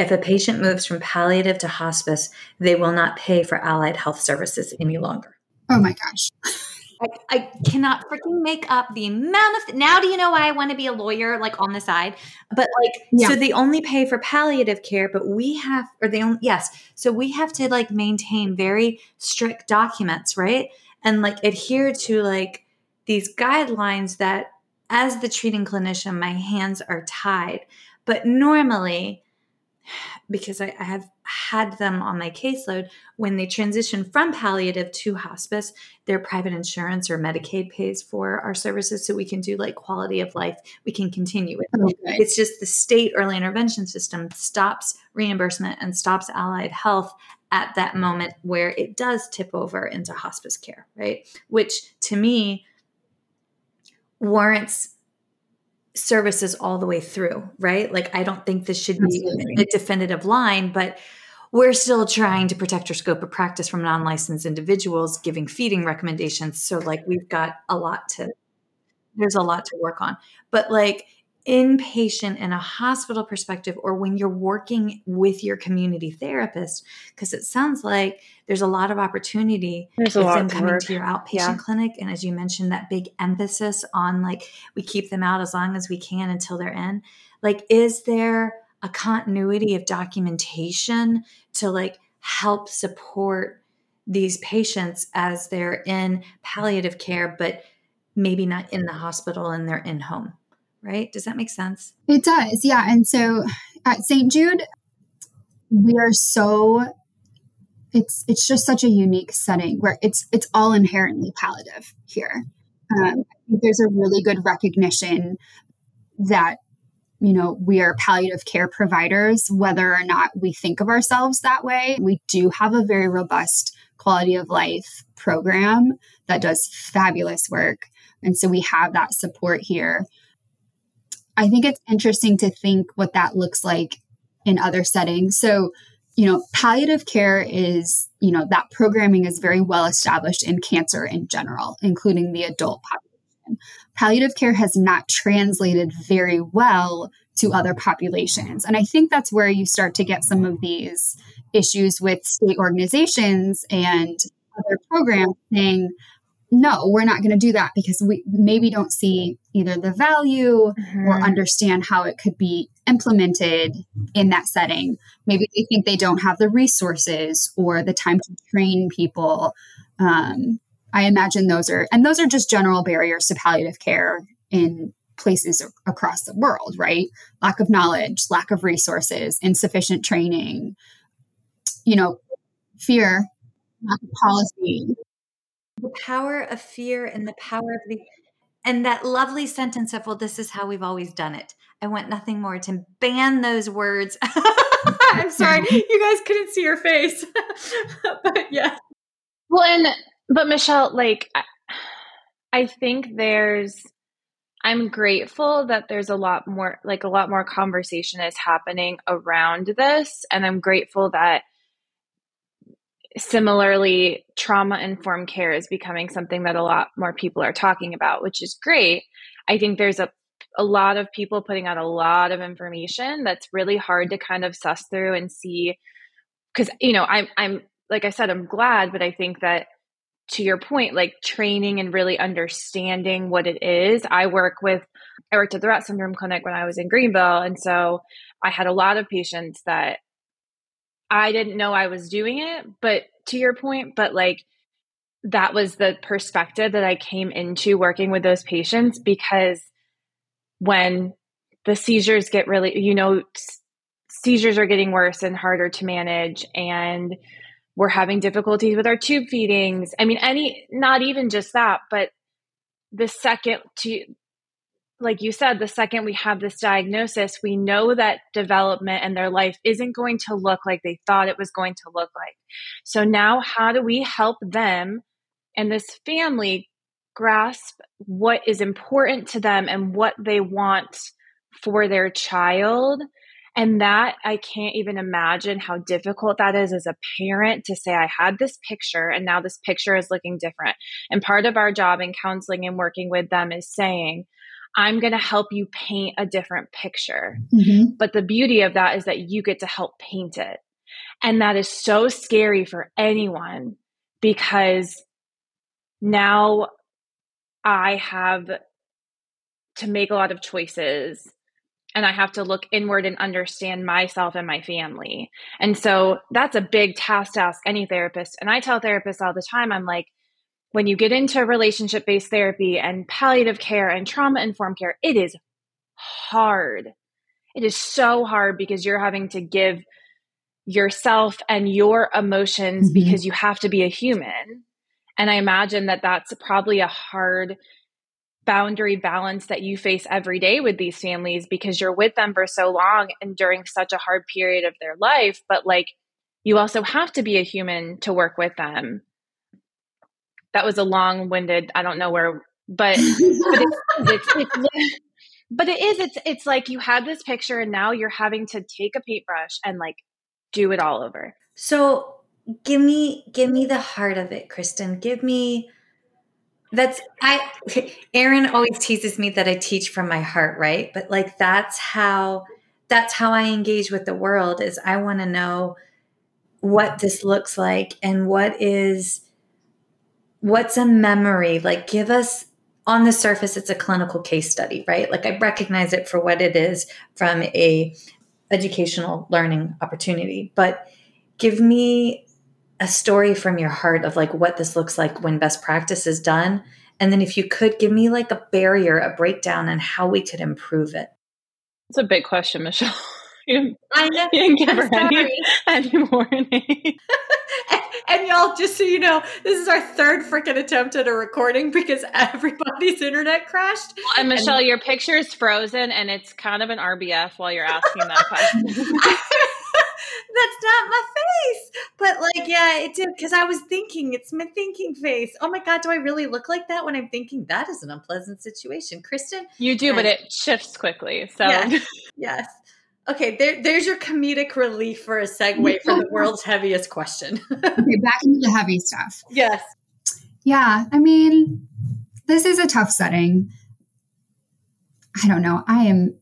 if a patient moves from palliative to hospice they will not pay for allied health services any longer oh my gosh I, I, cannot freaking make up the amount of. Th- now, do you know why I want to be a lawyer, like on the side? But like, yeah. so they only pay for palliative care, but we have, or they only, yes. So we have to like maintain very strict documents, right? And like adhere to like these guidelines that, as the treating clinician, my hands are tied. But normally, because I, I, have had them on my caseload. When they transition from palliative to hospice their private insurance or medicaid pays for our services so we can do like quality of life. We can continue it. Okay. it's just the state early intervention system stops reimbursement and stops allied health at that moment where it does tip over into hospice care right? Which to me warrants services all the way through, right? Like, I don't think this should be a definitive line, but we're still trying to protect our scope of practice from non licensed individuals giving feeding recommendations. So, like, we've got a lot to, there's a lot to work on. But, like, inpatient in a hospital perspective or when you're working with your community therapist because it sounds like there's a lot of opportunity there's a lot coming work. to your outpatient yeah. clinic and as you mentioned that big emphasis on like we keep them out as long as we can until they're in like is there a continuity of documentation to like help support these patients as they're in palliative care but maybe not in the hospital and they're in home right? Does that make sense? It does, yeah. And so at St. Jude, we are so it's it's just such a unique setting where it's it's all inherently palliative here. Um, there's a really good recognition that you know we are palliative care providers, whether or not we think of ourselves that way. We do have a very robust quality of life program that does fabulous work, and so we have that support here. I think it's interesting to think what that looks like in other settings. So, you know, palliative care is, you know, that programming is very well established in cancer in general, including the adult population. Palliative care has not translated very well to other populations. And I think that's where you start to get some of these issues with state organizations and other programs saying, no, we're not going to do that because we maybe don't see either the value mm-hmm. or understand how it could be implemented in that setting. Maybe they think they don't have the resources or the time to train people. Um, I imagine those are, and those are just general barriers to palliative care in places across the world, right? Lack of knowledge, lack of resources, insufficient training, you know, fear, lack of policy, the power of fear and the power of the and that lovely sentence of well this is how we've always done it. I want nothing more to ban those words. I'm sorry you guys couldn't see your face. But yeah. Well and but michelle like I, I think there's i'm grateful that there's a lot more like a lot more conversation is happening around this and i'm grateful that similarly, trauma informed care is becoming something that a lot more people are talking about, which is great. I think there's a a lot of people putting out a lot of information that's really hard to kind of suss through and see because you know I'm I'm like I said I'm glad but I think that to your point like training and really understanding what it is I work with I worked at the Rett syndrome clinic when I was in Greenville and so I had a lot of patients that I didn't know I was doing it, but to your point, but like that was the perspective that I came into working with those patients because when the seizures get really, you know, seizures are getting worse and harder to manage and we're having difficulties with our tube feedings. I mean, any, not even just that, but the second to like you said, the second we have this diagnosis, we know that development and their life isn't going to look like they thought it was going to look like. So now, how do we help them and this family grasp what is important to them and what they want for their child? And that I can't even imagine how difficult that is as a parent to say, I had this picture and now this picture is looking different. And part of our job in counseling and working with them is saying, I'm going to help you paint a different picture. Mm-hmm. But the beauty of that is that you get to help paint it. And that is so scary for anyone because now I have to make a lot of choices and I have to look inward and understand myself and my family. And so that's a big task to ask any therapist. And I tell therapists all the time, I'm like, when you get into relationship based therapy and palliative care and trauma informed care, it is hard. It is so hard because you're having to give yourself and your emotions mm-hmm. because you have to be a human. And I imagine that that's probably a hard boundary balance that you face every day with these families because you're with them for so long and during such a hard period of their life. But like, you also have to be a human to work with them. That was a long winded, I don't know where, but, but it's, it's, it's, but it is, it's, it's like you had this picture and now you're having to take a paintbrush and like do it all over. So give me, give me the heart of it, Kristin. Give me, that's I Erin always teases me that I teach from my heart, right? But like that's how that's how I engage with the world is I want to know what this looks like and what is what's a memory? Like give us on the surface it's a clinical case study right? Like i recognize it for what it is from a educational learning opportunity but give me a story from your heart of like what this looks like when best practice is done. And then if you could give me like a barrier a breakdown and how we could improve it. It's a big question michelle you, I know. You didn't give her any, any warning. and y'all, just so you know, this is our third freaking attempt at a recording because everybody's internet crashed. Well, and Michelle, and- your picture is frozen and it's kind of an RBF while you're asking that question. That's not my face. But like, yeah, it did because I was thinking it's my thinking face. Oh my God, do I really look like that when I'm thinking that is an unpleasant situation? Kristin? You do, and- but it shifts quickly. So yes. yes. Okay, there, there's your comedic relief for a segue for the world's heaviest question. okay, back into the heavy stuff. Yes. Yeah, I mean, this is a tough setting. I don't know. I am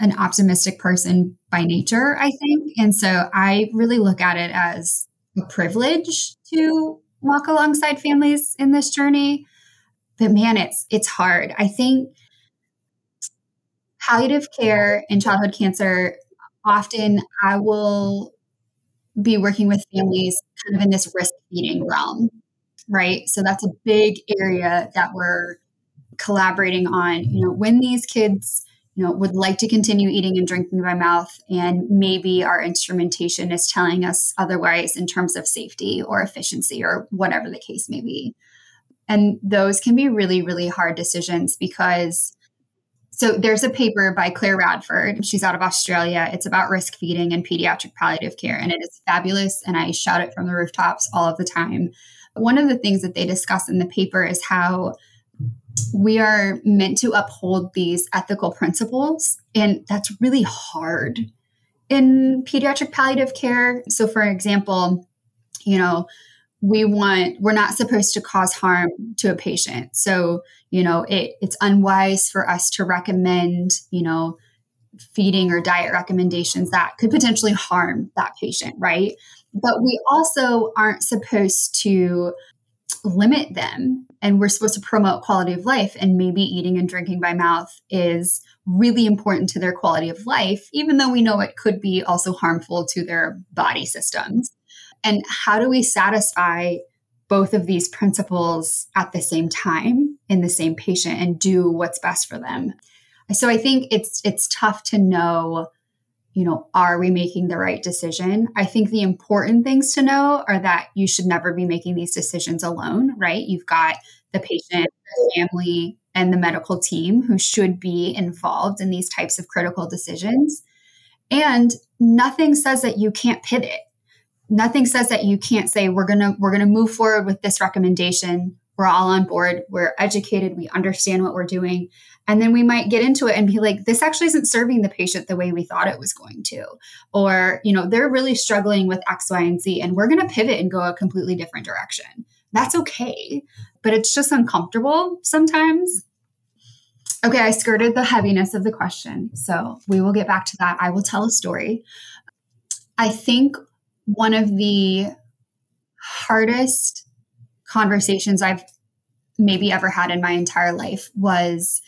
an optimistic person by nature, I think. And so I really look at it as a privilege to walk alongside families in this journey. But man, it's it's hard. I think palliative care in childhood cancer, often I will be working with families kind of in this risk feeding realm, right? So that's a big area that we're collaborating on. You know, when these kids, you know, would like to continue eating and drinking by mouth, and maybe our instrumentation is telling us otherwise in terms of safety or efficiency or whatever the case may be. And those can be really, really hard decisions because so there's a paper by Claire Radford. She's out of Australia. It's about risk feeding and pediatric palliative care, and it is fabulous. And I shout it from the rooftops all of the time. One of the things that they discuss in the paper is how we are meant to uphold these ethical principles, and that's really hard in pediatric palliative care. So, for example, you know, we want we're not supposed to cause harm to a patient. So you know it, it's unwise for us to recommend you know feeding or diet recommendations that could potentially harm that patient right? But we also aren't supposed to limit them and we're supposed to promote quality of life and maybe eating and drinking by mouth is really important to their quality of life even though we know it could be also harmful to their body systems and how do we satisfy both of these principles at the same time in the same patient and do what's best for them? So I think it's it's tough to know, you know, are we making the right decision? I think the important things to know are that you should never be making these decisions alone, right? You've got the patient, the family, and the medical team who should be involved in these types of critical decisions. And nothing says that you can't pivot nothing says that you can't say we're going to we're going to move forward with this recommendation we're all on board, we're educated, we understand what we're doing. And then we might get into it and be like, this actually isn't serving the patient the way we thought it was going to. Or, you know, they're really struggling with X, Y, and Z, and we're going to pivot and go a completely different direction. That's okay. But it's just uncomfortable sometimes. Okay, I skirted the heaviness of the question. So we will get back to that. I will tell a story. I think one of the hardest conversations I've maybe ever had in my entire life was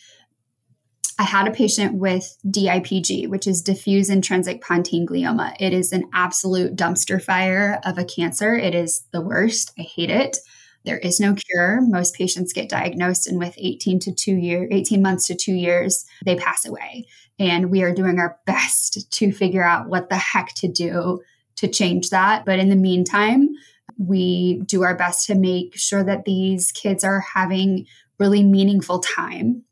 I had a patient with DIPG, which is diffuse intrinsic pontine glioma. It is an absolute dumpster fire of a cancer. It is the worst. I hate it. There is no cure. Most patients get diagnosed and with 18 to 2 year 18 months to 2 years they pass away. And we are doing our best to figure out what the heck to do to change that. But in the meantime, we do our best to make sure that these kids are having really meaningful time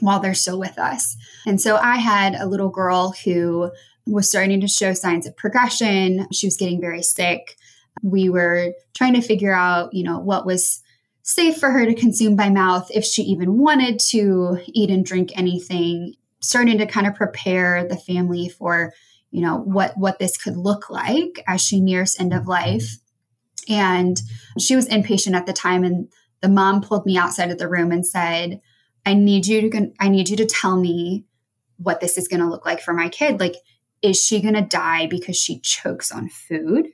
while they're still with us. And so I had a little girl who was starting to show signs of progression. She was getting very sick. We were trying to figure out, you know, what was safe for her to consume by mouth if she even wanted to eat and drink anything, starting to kind of prepare the family for, you know, what what this could look like as she nears end of life. And she was inpatient at the time and the mom pulled me outside of the room and said, I need you to I need you to tell me what this is going to look like for my kid. Like is she going to die because she chokes on food?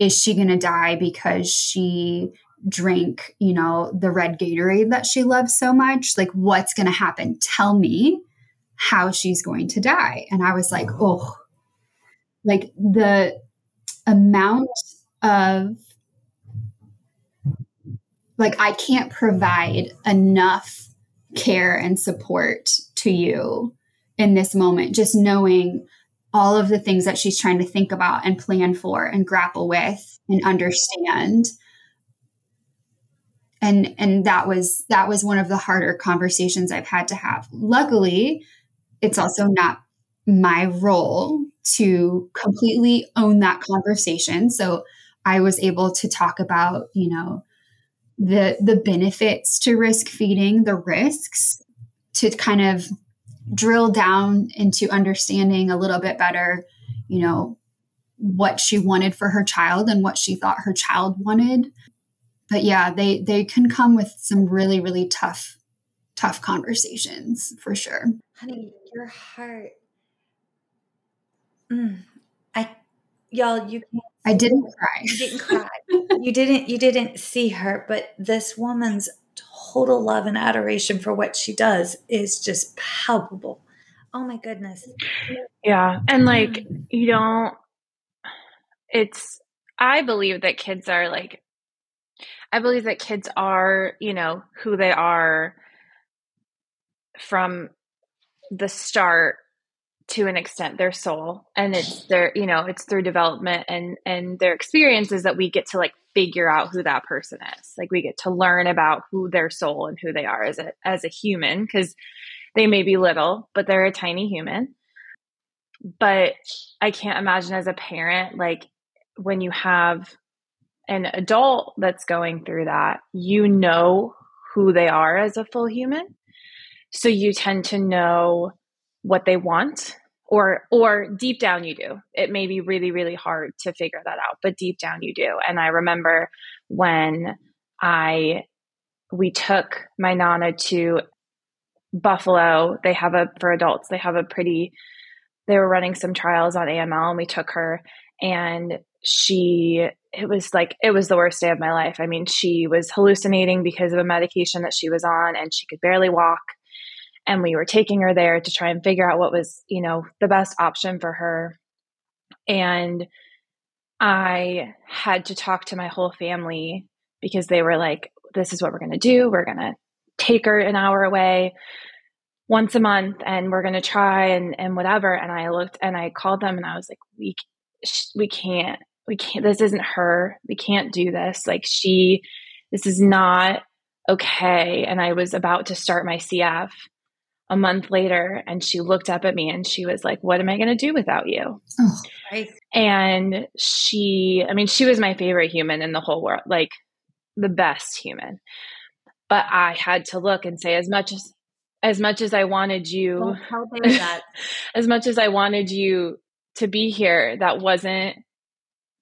Is she going to die because she drank, you know, the red Gatorade that she loves so much? Like what's going to happen? Tell me how she's going to die. And I was like, "Oh, like the amount of like I can't provide enough care and support to you in this moment, just knowing all of the things that she's trying to think about and plan for and grapple with and understand. And and that was that was one of the harder conversations i've had to have. Luckily it's also not my role to completely own that conversation so i was able to talk about you know the the benefits to risk feeding, the risks to kind of drill down into understanding a little bit better, you know, what she wanted for her child and what she thought her child wanted. But yeah, they they can come with some really really tough tough conversations for sure. Honey, your heart. Mm, I y'all you I didn't cry. You didn't cry. you didn't you didn't see her, but this woman's total love and adoration for what she does is just palpable. Oh my goodness. Yeah. And like mm. you don't it's I believe that kids are like I believe that kids are, you know, who they are from the start to an extent their soul. And it's their you know it's through development and and their experiences that we get to like figure out who that person is. Like we get to learn about who their soul and who they are as a as a human because they may be little but they're a tiny human. But i can't imagine as a parent like when you have an adult that's going through that you know who they are as a full human. So you tend to know what they want or or deep down you do. It may be really really hard to figure that out but deep down you do. And i remember when i we took my nana to buffalo. They have a for adults they have a pretty they were running some trials on aml and we took her. And she it was like it was the worst day of my life. I mean she was hallucinating because of a medication that she was on and she could barely walk and we were taking her there to try and figure out what was you know the best option for her. And i had to talk to my whole family because they were like this is what we're going to do. We're going to take her an hour away once a month and we're going to try and and whatever. And i looked and i called them and i was like we we can't we can't this isn't her. We can't do this. Like she this is not okay. And i was about to start my cf a month later and she looked up at me and she was like, What am I going to do without you? Oh, right. And she, I mean, she was my favorite human in the whole world, like the best human. but I had to look and say as much as as much as I wanted you well, how that? as much as I wanted you to be here, that wasn't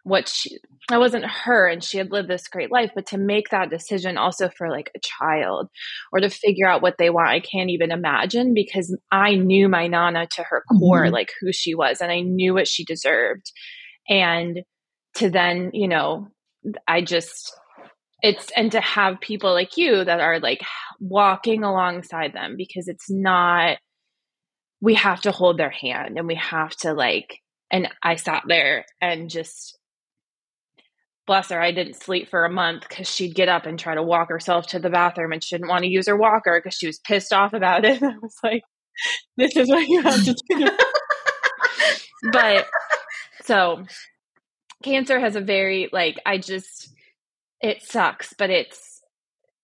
what she that wasn't her and she had lived this great life but to make that decision also for like a child or to figure out what they want i can't even imagine because i knew my nana to her core mm-hmm. like who she was and i knew what she deserved and to then you know i just it's and to have people like you that are like walking alongside them because it's not we have to hold their hand and we have to like and i sat there and just bless her i didn't sleep for a month because she'd get up and try to walk herself to the bathroom and she didn't want to use her walker because she was pissed off about it i was like this is what you have to do but so cancer has a very like i just it sucks, but it's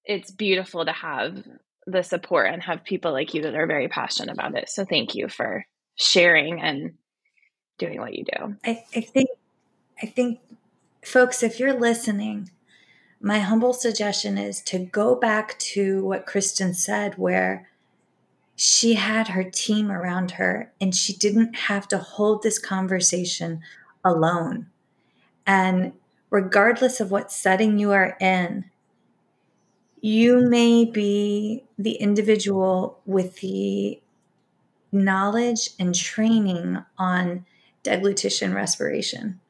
it's beautiful to have the support and have people like you that are very passionate about it. So thank you for sharing and doing what you do. I, I think I think folks, if you're listening, my humble suggestion is to go back to what Kristin said, where she had her team around her and she didn't have to hold this conversation alone. And regardless of what setting you are in, you may be the individual with the knowledge and training on deglutition respiration.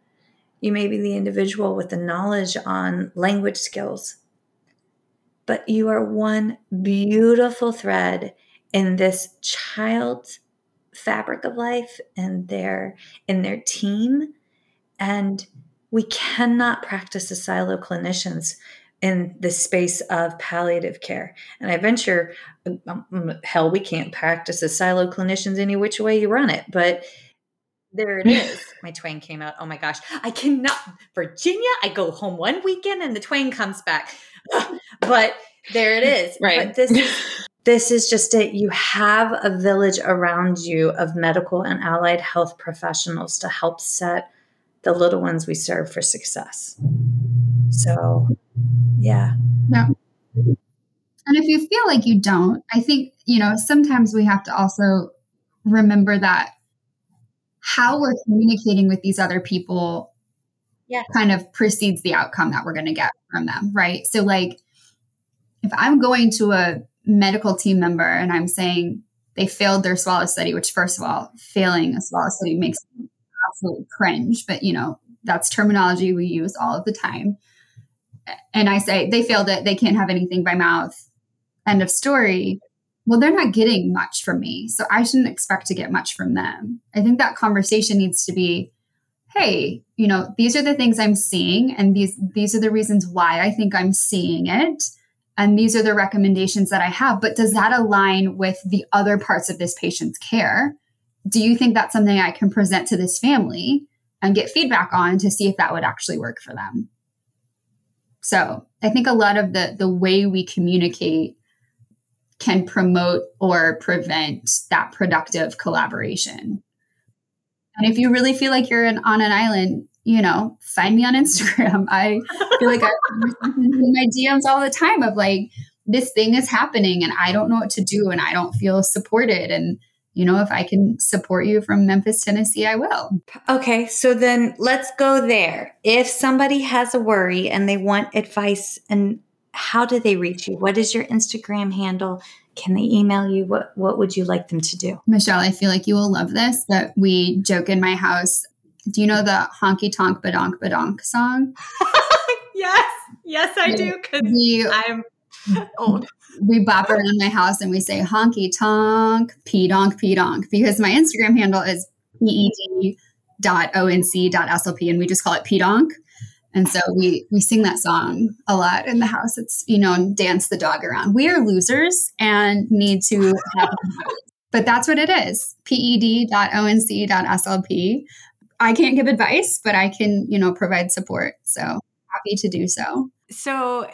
You may be the individual with the knowledge on language skills. But you are one beautiful thread in this child's fabric of life and their in their team and we cannot practice as silo clinicians in the space of palliative care. And I venture, um, um, hell, we can't practice as silo clinicians any which way you run it. But there it is. My twang came out. Oh my gosh. I cannot, Virginia, I go home one weekend and the twang comes back. but there it is. Right. But this is, this is just it. You have a village around you of medical and allied health professionals to help set the little ones we serve for success. So, yeah. Yeah. And if you feel like you don't, I think, you know, sometimes we have to also remember that how we're communicating with these other people yeah. kind of precedes the outcome that we're going to get from them, right? So, like, if I'm going to a medical team member and I'm saying they failed their swallow study, which, first of all, failing a swallow study makes absolute cringe, but you know, that's terminology we use all of the time. And I say, they failed it, they can't have anything by mouth. End of story. Well, they're not getting much from me. So I shouldn't expect to get much from them. I think that conversation needs to be, hey, you know, these are the things I'm seeing, and these these are the reasons why I think I'm seeing it. And these are the recommendations that I have. But does that align with the other parts of this patient's care? do you think that's something I can present to this family and get feedback on to see if that would actually work for them? So I think a lot of the the way we communicate can promote or prevent that productive collaboration. And if you really feel like you're in, on an island, you know, find me on Instagram. I feel like I'm in my DMs all the time of like, this thing is happening and I don't know what to do and I don't feel supported. And you know, if I can support you from Memphis, Tennessee, I will. Okay, so then let's go there. If somebody has a worry and they want advice, and how do they reach you? What is your Instagram handle? Can they email you? What What would you like them to do? Michelle, I feel like you will love this. But we joke in my house. Do you know the honky tonk badonk badonk song? yes, yes, I do. Because I'm old we bop around my house and we say honky tonk, p donk, p donk, because my Instagram handle is ped dot onc dot slp and we just call it p donk. And so we we sing that song a lot in the house. It's you know dance the dog around. We are losers and need to have, but that's what it is. Ped dot onc. I can't give advice, but I can you know provide support. So happy to do so. So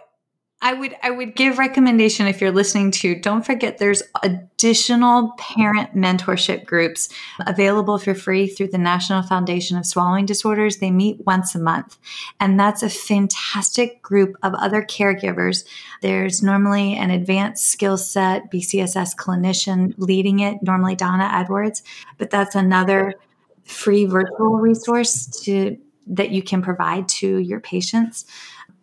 I would I would give recommendation if you're listening to don't forget there's additional parent mentorship groups available for free through the National Foundation of Swallowing Disorders. They meet once a month and that's a fantastic group of other caregivers. There's normally an advanced skill set BCSS clinician leading it, normally Donna Edwards, but that's another free virtual resource to that you can provide to your patients.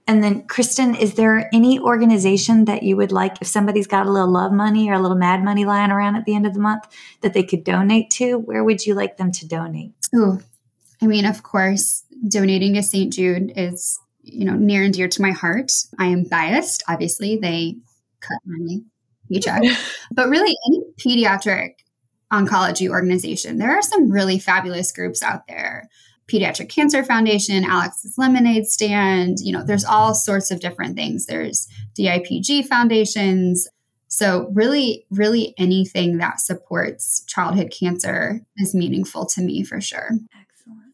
And then, Kristin, is there any organization that you would like, if somebody's got a little love money or a little mad money lying around at the end of the month, that they could donate to? Where would you like them to donate? Oh, I mean, of course, donating to St. Jude is, you know, near and dear to my heart. I am biased. Obviously, they cut my paycheck, but really, any pediatric oncology organization, there are some really fabulous groups out there. Pediatric Cancer Foundation, Alex's Lemonade Stand. You know, there's all sorts of different things. There's DIPG foundations. So, really, really anything that supports childhood cancer is meaningful to me for sure. Excellent.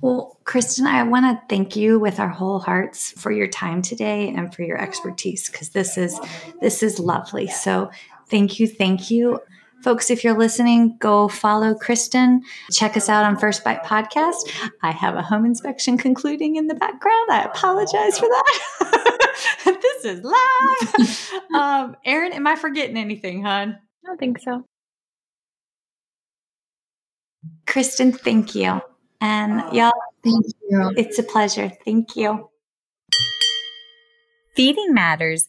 Well, Kristin, I want to thank you with our whole hearts for your time today and for your expertise because this is this is lovely. So, thank you, thank you. Folks, if you're listening, go follow Kristin. Check us out on First Bite Podcast. I have a home inspection concluding in the background. I apologize for that. this is live. um, Erin, am I forgetting anything, hon? I don't think so. Kristin, thank you. And y'all, thank you. It's a pleasure. Thank you. Feeding Matters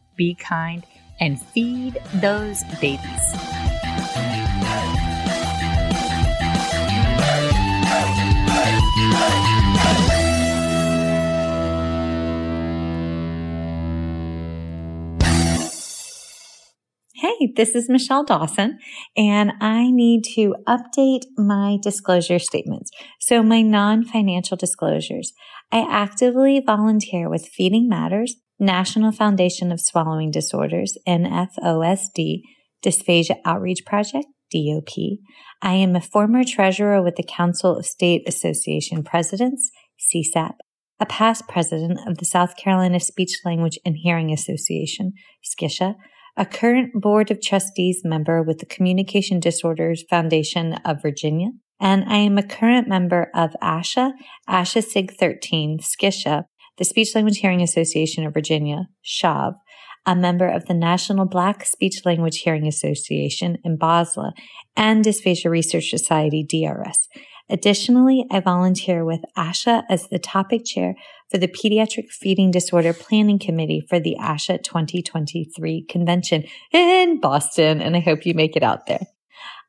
be kind, and feed those babies. Hey, this is Michelle Dawson, and I need to update my disclosure statements. So, my non financial disclosures. I actively volunteer with Feeding Matters, National Foundation of Swallowing Disorders, NFOSD, Dysphagia Outreach Project, DOP. I am a former treasurer with the Council of State Association Presidents, CSAP, a past president of the South Carolina Speech Language and Hearing Association, SCISHA, a current Board of Trustees member with the Communication Disorders Foundation of Virginia, and I am a current member of ASHA, ASHA SIG 13, SCISHA, the Speech Language Hearing Association of Virginia, SHAV, a member of the National Black Speech Language Hearing Association NBASLH, and Dysphagia Research Society, DRS. Additionally, I volunteer with ASHA as the topic chair for the Pediatric Feeding Disorder Planning Committee for the ASHA 2023 convention in Boston, and I hope you make it out there.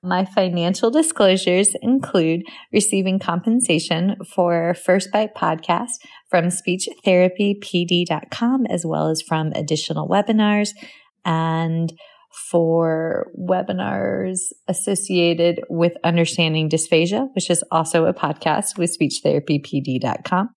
My financial disclosures include receiving compensation for First Bite podcast from speechtherapypd.com, as well as from additional webinars and for webinars associated with understanding dysphagia, which is also a podcast with speechtherapypd.com.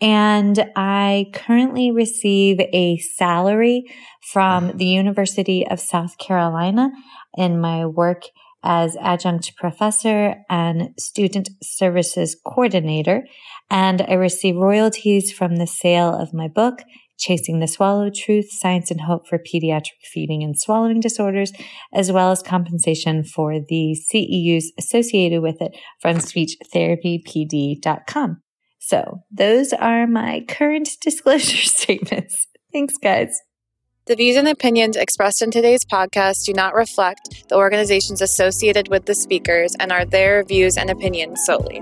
And I currently receive a salary from the University of South Carolina in my work as adjunct professor and student services coordinator, and I receive royalties from the sale of my book, Chasing the Swallow Truth, Science and Hope for Pediatric Feeding and Swallowing Disorders, as well as compensation for the CEUs associated with it from speechtherapypd.com. So those are my current disclosure statements. Thanks, guys. The views and opinions expressed in today's podcast do not reflect the organizations associated with the speakers and are their views and opinions solely.